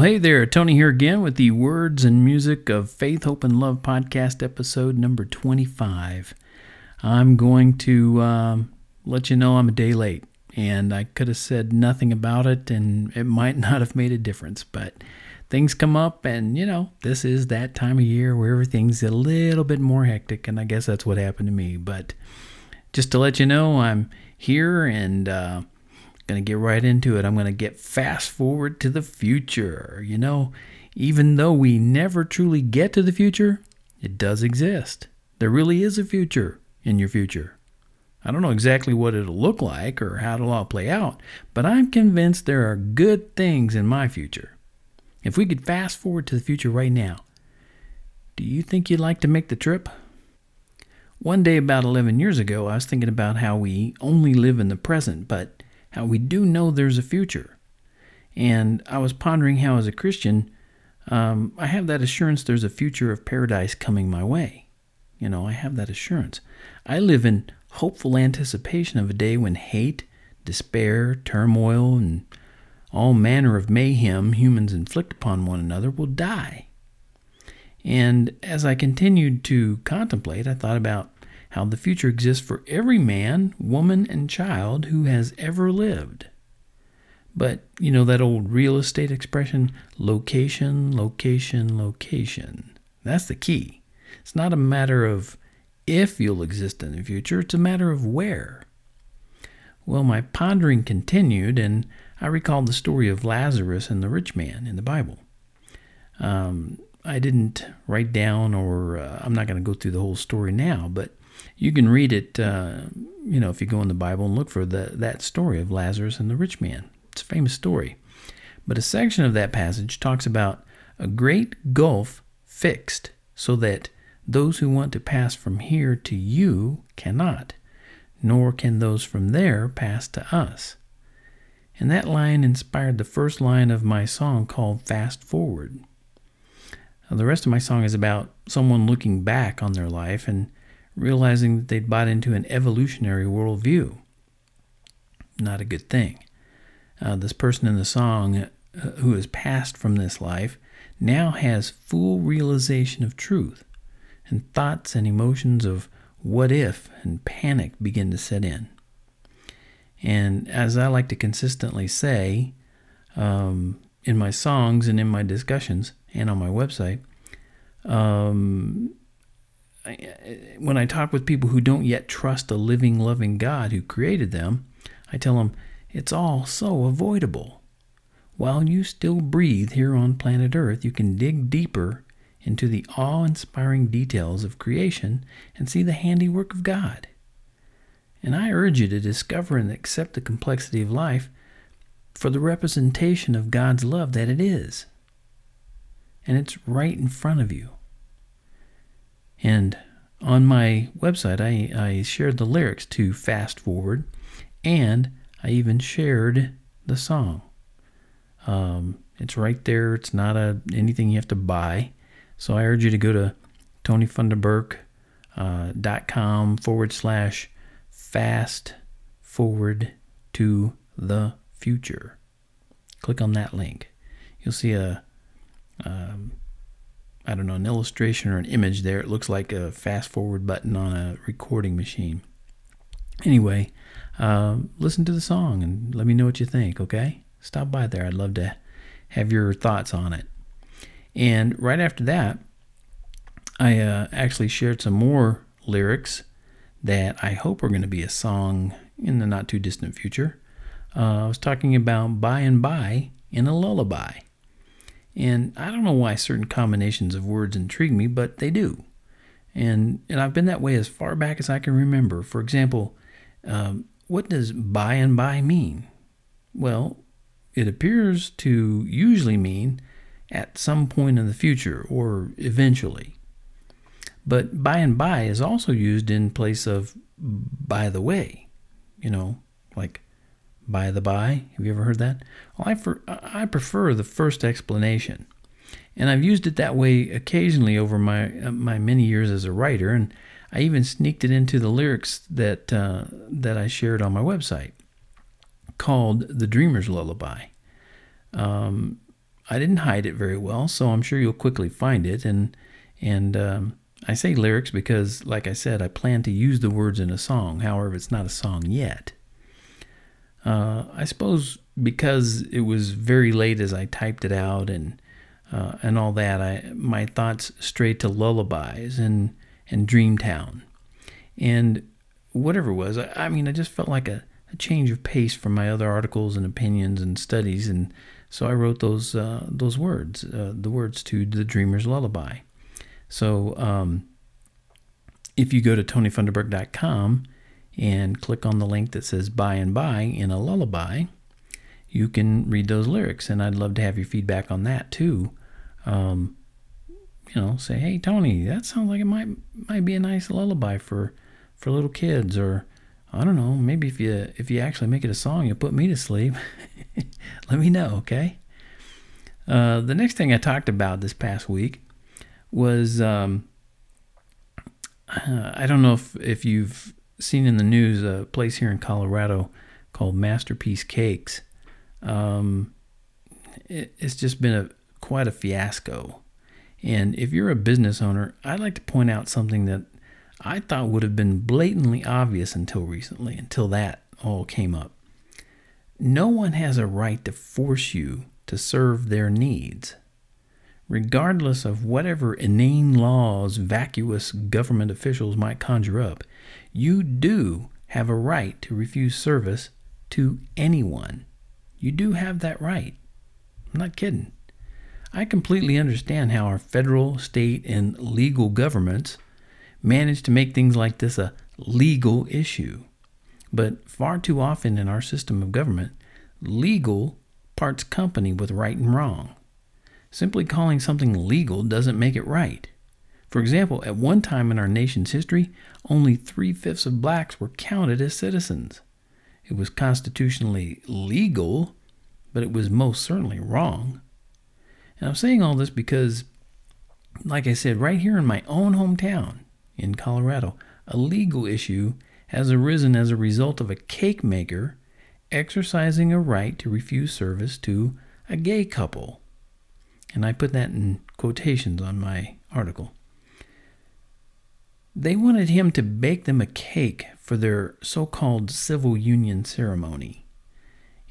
Well, hey there, Tony here again with the words and music of Faith, Hope, and Love podcast episode number 25. I'm going to um, let you know I'm a day late, and I could have said nothing about it, and it might not have made a difference, but things come up, and you know, this is that time of year where everything's a little bit more hectic, and I guess that's what happened to me. But just to let you know, I'm here and uh, going to get right into it. I'm going to get fast forward to the future. You know, even though we never truly get to the future, it does exist. There really is a future in your future. I don't know exactly what it'll look like or how it'll all play out, but I'm convinced there are good things in my future. If we could fast forward to the future right now, do you think you'd like to make the trip? One day, about 11 years ago, I was thinking about how we only live in the present, but how we do know there's a future. And I was pondering how, as a Christian, um, I have that assurance there's a future of paradise coming my way. You know, I have that assurance. I live in hopeful anticipation of a day when hate, despair, turmoil, and all manner of mayhem humans inflict upon one another will die. And as I continued to contemplate, I thought about how the future exists for every man, woman, and child who has ever lived. But, you know, that old real estate expression location, location, location. That's the key. It's not a matter of if you'll exist in the future, it's a matter of where. Well, my pondering continued, and I recalled the story of Lazarus and the rich man in the Bible. Um, I didn't write down, or uh, I'm not going to go through the whole story now, but you can read it, uh, you know, if you go in the Bible and look for the, that story of Lazarus and the rich man. It's a famous story. But a section of that passage talks about a great gulf fixed so that those who want to pass from here to you cannot, nor can those from there pass to us. And that line inspired the first line of my song called Fast Forward. Now, the rest of my song is about someone looking back on their life and realizing that they'd bought into an evolutionary worldview. Not a good thing. Uh, this person in the song uh, who has passed from this life now has full realization of truth, and thoughts and emotions of what if and panic begin to set in. And as I like to consistently say um, in my songs and in my discussions and on my website, um, when I talk with people who don't yet trust a living, loving God who created them, I tell them it's all so avoidable. While you still breathe here on planet Earth, you can dig deeper into the awe inspiring details of creation and see the handiwork of God. And I urge you to discover and accept the complexity of life for the representation of God's love that it is. And it's right in front of you. And on my website, I, I shared the lyrics to Fast Forward, and I even shared the song. Um, it's right there. It's not a anything you have to buy. So I urge you to go to tonyfunderburk.com uh, forward slash fast forward to the future. Click on that link. You'll see a um, I don't know, an illustration or an image there. It looks like a fast forward button on a recording machine. Anyway, uh, listen to the song and let me know what you think, okay? Stop by there. I'd love to have your thoughts on it. And right after that, I uh, actually shared some more lyrics that I hope are going to be a song in the not too distant future. Uh, I was talking about by and by in a lullaby. And I don't know why certain combinations of words intrigue me, but they do. And, and I've been that way as far back as I can remember. For example, um, what does by and by mean? Well, it appears to usually mean at some point in the future or eventually. But by and by is also used in place of by the way, you know, like by the by. Have you ever heard that? Well, I, for, I prefer the first explanation. And I've used it that way occasionally over my, uh, my many years as a writer, and I even sneaked it into the lyrics that, uh, that I shared on my website called The Dreamer's Lullaby. Um, I didn't hide it very well, so I'm sure you'll quickly find it. And and um, I say lyrics because, like I said, I plan to use the words in a song. However, it's not a song yet. Uh, I suppose because it was very late as I typed it out and uh, and all that, I my thoughts strayed to lullabies and and Dreamtown, and whatever it was. I, I mean, I just felt like a, a, change of pace from my other articles and opinions and studies, and so I wrote those uh, those words, uh, the words to the Dreamer's Lullaby. So um, if you go to tonyfunderburk.com and click on the link that says "By and By" in a lullaby, you can read those lyrics, and I'd love to have your feedback on that too. Um, you know, say, "Hey, Tony, that sounds like it might might be a nice lullaby for for little kids," or I don't know, maybe if you if you actually make it a song, you'll put me to sleep. Let me know, okay? Uh, the next thing I talked about this past week was um, I don't know if if you've seen in the news a place here in Colorado called Masterpiece Cakes. Um, it, it's just been a quite a fiasco. And if you're a business owner, I'd like to point out something that I thought would have been blatantly obvious until recently, until that all came up. No one has a right to force you to serve their needs. Regardless of whatever inane laws vacuous government officials might conjure up, you do have a right to refuse service to anyone. You do have that right. I'm not kidding. I completely understand how our federal, state, and legal governments manage to make things like this a legal issue. But far too often in our system of government, legal parts company with right and wrong. Simply calling something legal doesn't make it right. For example, at one time in our nation's history, only three fifths of blacks were counted as citizens. It was constitutionally legal, but it was most certainly wrong. And I'm saying all this because, like I said, right here in my own hometown in Colorado, a legal issue has arisen as a result of a cake maker exercising a right to refuse service to a gay couple. And I put that in quotations on my article. They wanted him to bake them a cake for their so called civil union ceremony.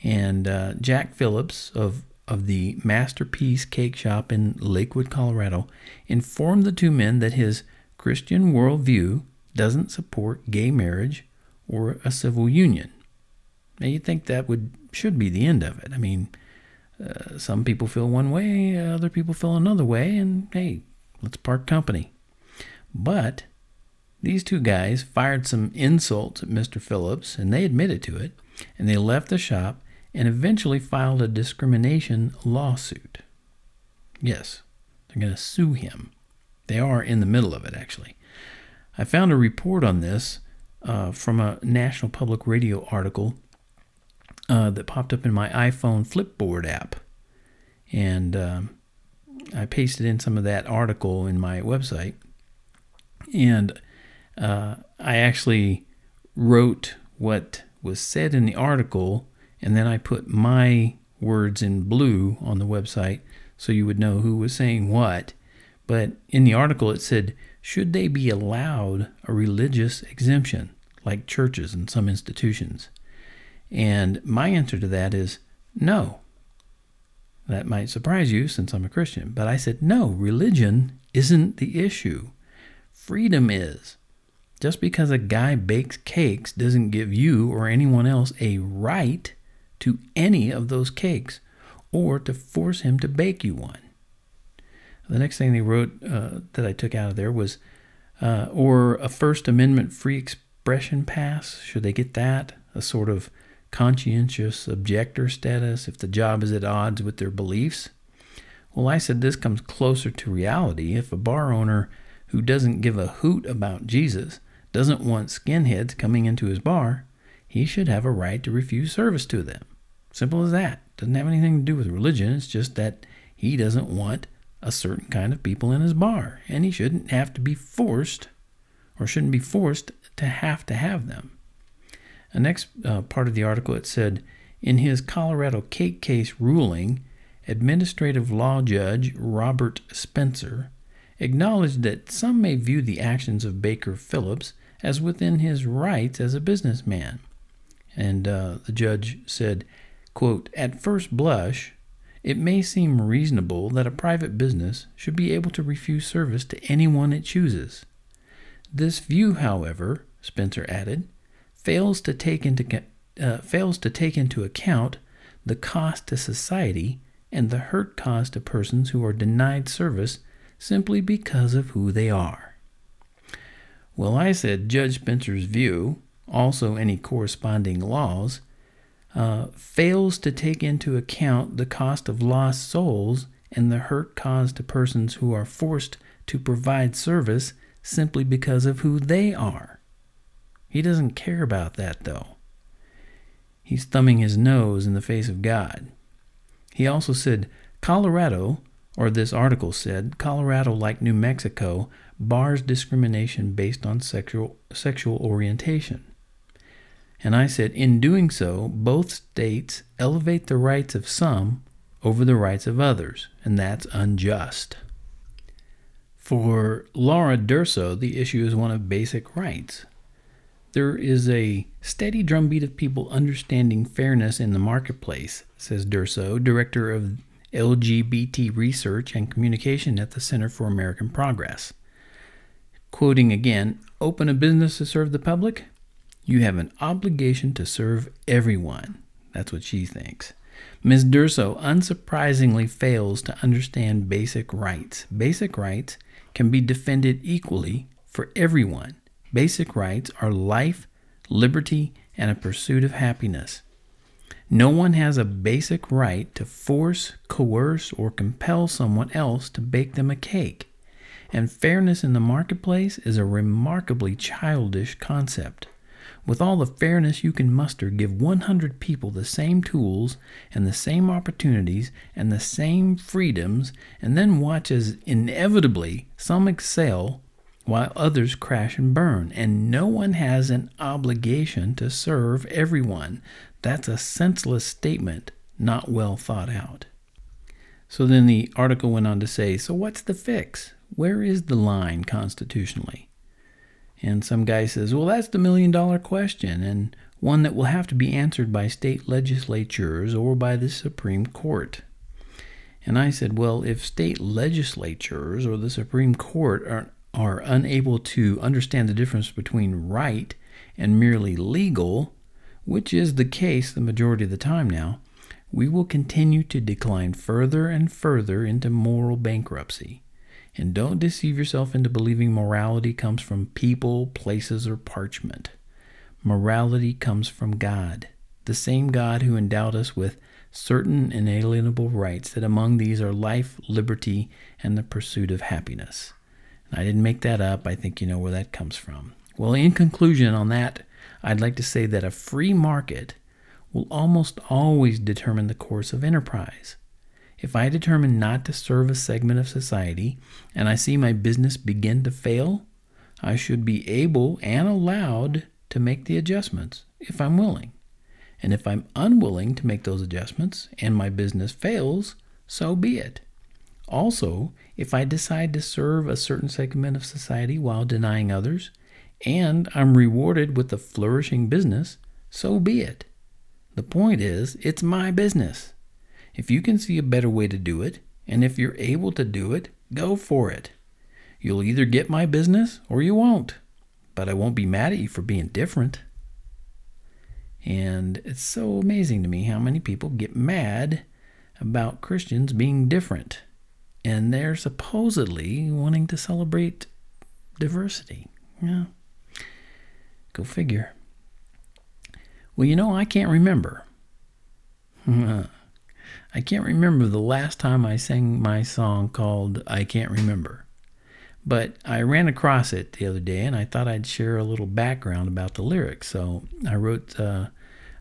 And uh, Jack Phillips of of the Masterpiece Cake Shop in Lakewood, Colorado, informed the two men that his Christian worldview doesn't support gay marriage or a civil union. Now you'd think that would should be the end of it. I mean, uh, some people feel one way, other people feel another way, and hey, let's part company. But these two guys fired some insults at Mr. Phillips, and they admitted to it, and they left the shop and eventually filed a discrimination lawsuit. Yes, they're going to sue him. They are in the middle of it, actually. I found a report on this uh, from a National Public Radio article uh, that popped up in my iPhone Flipboard app. And um, I pasted in some of that article in my website. And uh, I actually wrote what was said in the article and then I put my words in blue on the website so you would know who was saying what. But in the article, it said, should they be allowed a religious exemption, like churches and some institutions? And my answer to that is no. That might surprise you since I'm a Christian, but I said, no, religion isn't the issue. Freedom is. Just because a guy bakes cakes doesn't give you or anyone else a right to any of those cakes or to force him to bake you one. The next thing they wrote uh, that I took out of there was, uh, or a First Amendment free expression pass. Should they get that? A sort of conscientious objector status if the job is at odds with their beliefs? Well, I said this comes closer to reality. If a bar owner who doesn't give a hoot about Jesus doesn't want skinheads coming into his bar, he should have a right to refuse service to them. Simple as that. Doesn't have anything to do with religion. It's just that he doesn't want a certain kind of people in his bar, and he shouldn't have to be forced, or shouldn't be forced to have to have them. The next uh, part of the article it said, in his Colorado cake case ruling, administrative law judge Robert Spencer acknowledged that some may view the actions of Baker Phillips as within his rights as a businessman. And uh, the judge said, quote, At first blush, it may seem reasonable that a private business should be able to refuse service to anyone it chooses. This view, however, Spencer added, fails to take into, uh, fails to take into account the cost to society and the hurt caused to persons who are denied service simply because of who they are. Well, I said Judge Spencer's view, also any corresponding laws, uh, fails to take into account the cost of lost souls and the hurt caused to persons who are forced to provide service simply because of who they are. He doesn't care about that, though. He's thumbing his nose in the face of God. He also said Colorado, or this article said, Colorado, like New Mexico, bars discrimination based on sexual, sexual orientation. And I said, in doing so, both states elevate the rights of some over the rights of others, and that's unjust. For Laura Durso, the issue is one of basic rights. There is a steady drumbeat of people understanding fairness in the marketplace, says Durso, director of LGBT research and communication at the Center for American Progress. Quoting again, open a business to serve the public? You have an obligation to serve everyone. That's what she thinks. Ms. Durso unsurprisingly fails to understand basic rights. Basic rights can be defended equally for everyone. Basic rights are life, liberty, and a pursuit of happiness. No one has a basic right to force, coerce, or compel someone else to bake them a cake. And fairness in the marketplace is a remarkably childish concept. With all the fairness you can muster, give 100 people the same tools and the same opportunities and the same freedoms, and then watch as inevitably some excel while others crash and burn. And no one has an obligation to serve everyone. That's a senseless statement, not well thought out. So then the article went on to say so what's the fix? Where is the line constitutionally? And some guy says, well, that's the million dollar question, and one that will have to be answered by state legislatures or by the Supreme Court. And I said, well, if state legislatures or the Supreme Court are, are unable to understand the difference between right and merely legal, which is the case the majority of the time now, we will continue to decline further and further into moral bankruptcy. And don't deceive yourself into believing morality comes from people, places, or parchment. Morality comes from God, the same God who endowed us with certain inalienable rights, that among these are life, liberty, and the pursuit of happiness. And I didn't make that up. I think you know where that comes from. Well, in conclusion on that, I'd like to say that a free market will almost always determine the course of enterprise. If I determine not to serve a segment of society and I see my business begin to fail, I should be able and allowed to make the adjustments if I'm willing. And if I'm unwilling to make those adjustments and my business fails, so be it. Also, if I decide to serve a certain segment of society while denying others, and I'm rewarded with a flourishing business, so be it. The point is, it's my business. If you can see a better way to do it, and if you're able to do it, go for it. You'll either get my business or you won't, but I won't be mad at you for being different. And it's so amazing to me how many people get mad about Christians being different. And they're supposedly wanting to celebrate diversity. Yeah. Go figure. Well, you know, I can't remember. I can't remember the last time I sang my song called I Can't Remember. But I ran across it the other day and I thought I'd share a little background about the lyrics. So I wrote uh,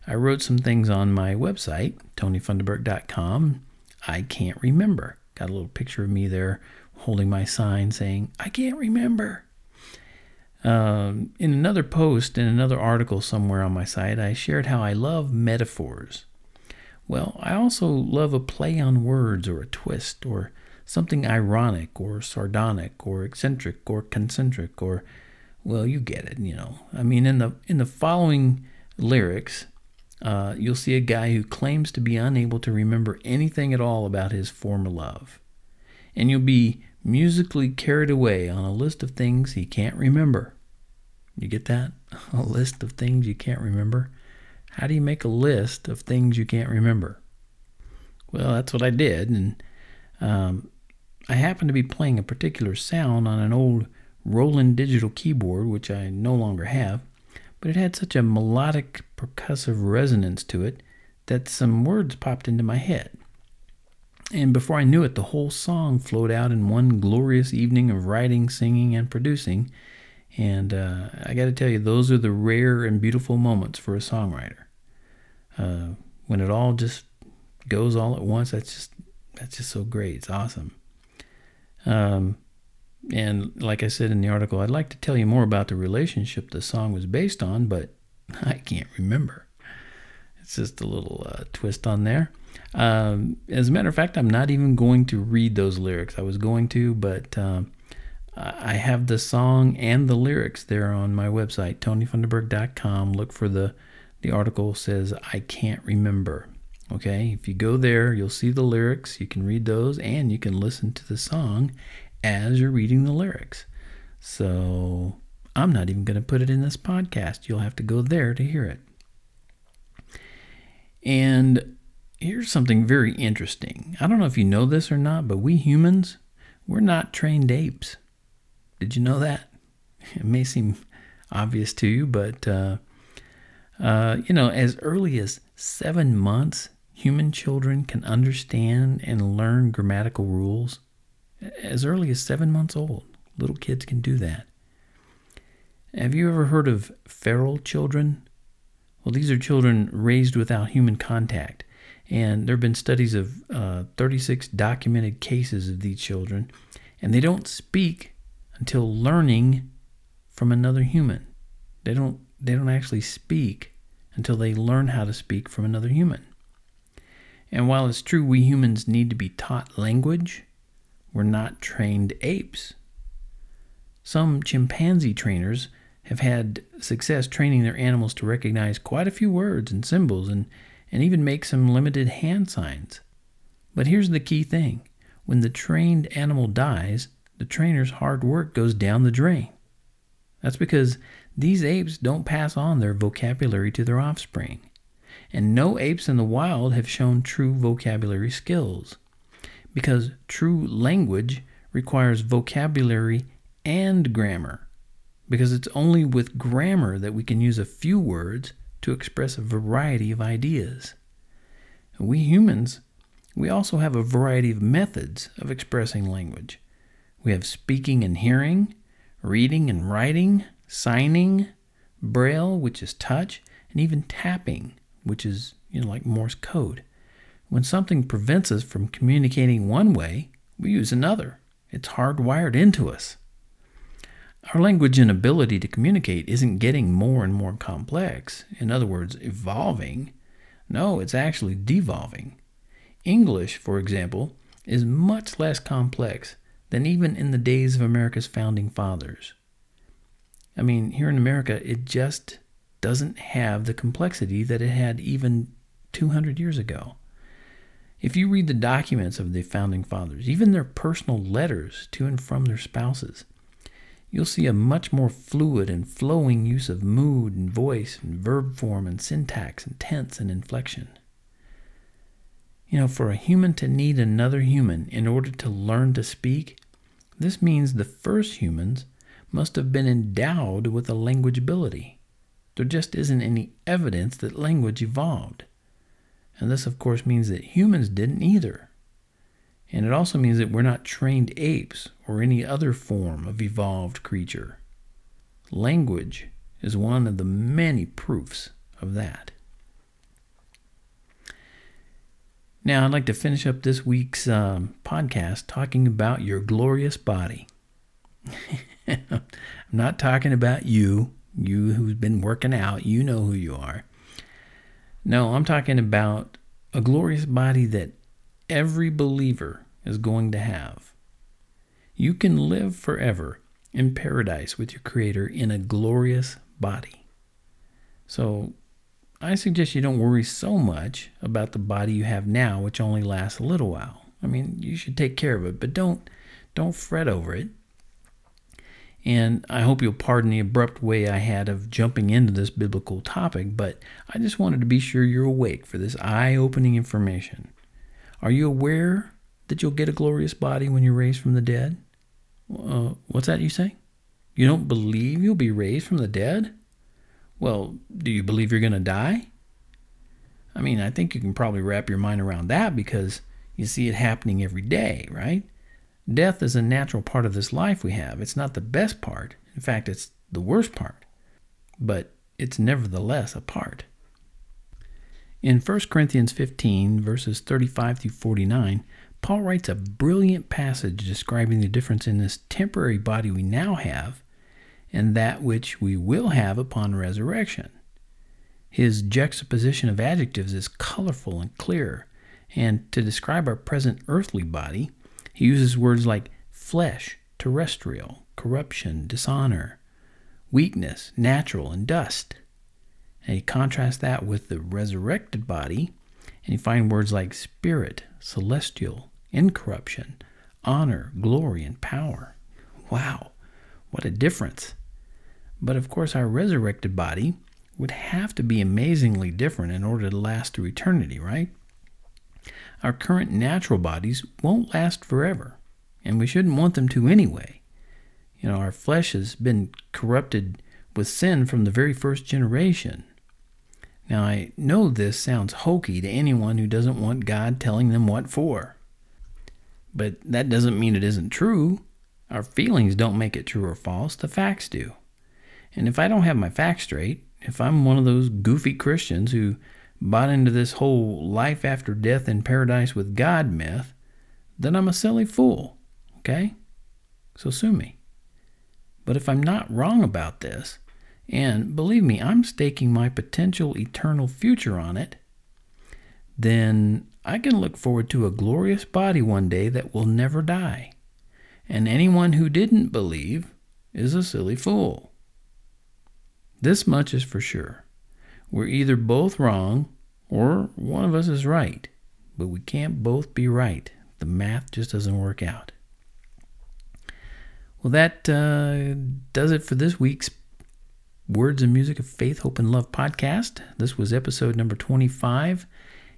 I wrote some things on my website, tonyfunderburk.com. I can't remember. Got a little picture of me there holding my sign saying, I can't remember. Um, in another post, in another article somewhere on my site, I shared how I love metaphors. Well, I also love a play on words or a twist or something ironic or sardonic or eccentric or concentric or well, you get it, you know. I mean in the in the following lyrics, uh, you'll see a guy who claims to be unable to remember anything at all about his former love. And you'll be musically carried away on a list of things he can't remember. You get that? A list of things you can't remember? How do you make a list of things you can't remember? Well, that's what I did. And um, I happened to be playing a particular sound on an old Roland digital keyboard, which I no longer have, but it had such a melodic percussive resonance to it that some words popped into my head. And before I knew it, the whole song flowed out in one glorious evening of writing, singing, and producing. And uh, I got to tell you, those are the rare and beautiful moments for a songwriter. Uh, when it all just goes all at once, that's just that's just so great. It's awesome. Um, and like I said in the article, I'd like to tell you more about the relationship the song was based on, but I can't remember. It's just a little uh, twist on there. Um, as a matter of fact, I'm not even going to read those lyrics. I was going to, but um, I have the song and the lyrics there on my website, tonyfunderburk.com. Look for the the article says I can't remember. Okay, if you go there, you'll see the lyrics. You can read those, and you can listen to the song as you're reading the lyrics. So I'm not even going to put it in this podcast. You'll have to go there to hear it. And here's something very interesting. I don't know if you know this or not, but we humans, we're not trained apes. Did you know that? It may seem obvious to you, but uh, uh, you know, as early as seven months, human children can understand and learn grammatical rules. As early as seven months old, little kids can do that. Have you ever heard of feral children? Well, these are children raised without human contact. And there have been studies of uh, 36 documented cases of these children, and they don't speak until learning from another human. They don't they don't actually speak until they learn how to speak from another human. And while it's true we humans need to be taught language, we're not trained apes. Some chimpanzee trainers have had success training their animals to recognize quite a few words and symbols and and even make some limited hand signs. But here's the key thing when the trained animal dies, the trainer's hard work goes down the drain. That's because these apes don't pass on their vocabulary to their offspring. And no apes in the wild have shown true vocabulary skills. Because true language requires vocabulary and grammar. Because it's only with grammar that we can use a few words to express a variety of ideas. We humans, we also have a variety of methods of expressing language. We have speaking and hearing, reading and writing, signing, braille, which is touch, and even tapping, which is, you know, like Morse code. When something prevents us from communicating one way, we use another. It's hardwired into us. Our language and ability to communicate isn't getting more and more complex, in other words, evolving. No, it's actually devolving. English, for example, is much less complex than even in the days of America's founding fathers. I mean, here in America, it just doesn't have the complexity that it had even 200 years ago. If you read the documents of the founding fathers, even their personal letters to and from their spouses, you'll see a much more fluid and flowing use of mood and voice and verb form and syntax and tense and inflection. You know, for a human to need another human in order to learn to speak, this means the first humans must have been endowed with a language ability. There just isn't any evidence that language evolved. And this, of course, means that humans didn't either. And it also means that we're not trained apes or any other form of evolved creature. Language is one of the many proofs of that. Now, I'd like to finish up this week's um, podcast talking about your glorious body. I'm not talking about you, you who's been working out, you know who you are. No, I'm talking about a glorious body that every believer is going to have. You can live forever in paradise with your Creator in a glorious body. So I suggest you don't worry so much about the body you have now, which only lasts a little while. I mean, you should take care of it, but don't don't fret over it. And I hope you'll pardon the abrupt way I had of jumping into this biblical topic, but I just wanted to be sure you're awake for this eye-opening information. Are you aware that you'll get a glorious body when you're raised from the dead? Uh, what's that you say? You don't believe you'll be raised from the dead? Well, do you believe you're going to die? I mean, I think you can probably wrap your mind around that because you see it happening every day, right? Death is a natural part of this life we have. It's not the best part. In fact, it's the worst part. But it's nevertheless a part. In 1 Corinthians 15, verses 35 through 49, Paul writes a brilliant passage describing the difference in this temporary body we now have and that which we will have upon resurrection. His juxtaposition of adjectives is colorful and clear, and to describe our present earthly body, he uses words like flesh, terrestrial, corruption, dishonor, weakness, natural, and dust. And he contrasts that with the resurrected body, and you find words like spirit, celestial, incorruption, honor, glory, and power. Wow, what a difference! But of course, our resurrected body would have to be amazingly different in order to last through eternity, right? Our current natural bodies won't last forever, and we shouldn't want them to anyway. You know, our flesh has been corrupted with sin from the very first generation. Now, I know this sounds hokey to anyone who doesn't want God telling them what for. But that doesn't mean it isn't true. Our feelings don't make it true or false, the facts do. And if I don't have my facts straight, if I'm one of those goofy Christians who bought into this whole life after death in paradise with God myth, then I'm a silly fool. Okay? So sue me. But if I'm not wrong about this, and believe me, I'm staking my potential eternal future on it, then I can look forward to a glorious body one day that will never die. And anyone who didn't believe is a silly fool. This much is for sure. We're either both wrong or one of us is right, but we can't both be right. The math just doesn't work out. Well, that uh, does it for this week's Words and Music of Faith, Hope, and Love podcast. This was episode number 25,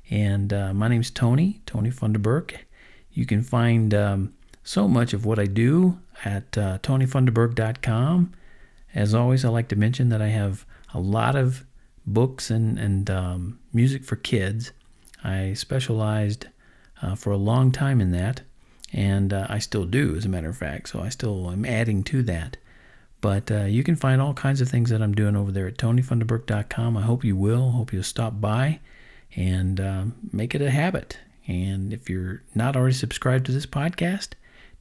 and uh, my name's Tony, Tony Funderburk. You can find um, so much of what I do at uh, tonyfunderburk.com. As always, I like to mention that I have a lot of books and, and um, music for kids. I specialized uh, for a long time in that, and uh, I still do, as a matter of fact. So I still am adding to that. But uh, you can find all kinds of things that I'm doing over there at tonyfunderburk.com. I hope you will. Hope you'll stop by and um, make it a habit. And if you're not already subscribed to this podcast,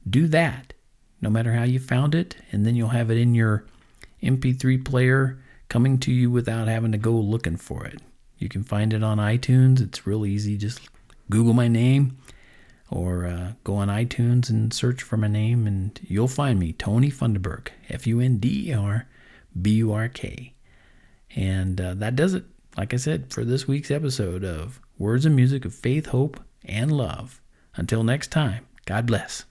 do that. No matter how you found it, and then you'll have it in your MP3 player coming to you without having to go looking for it. You can find it on iTunes. It's real easy. Just Google my name or uh, go on iTunes and search for my name, and you'll find me, Tony Funderburk, F U N D E R B U R K. And uh, that does it, like I said, for this week's episode of Words and Music of Faith, Hope, and Love. Until next time, God bless.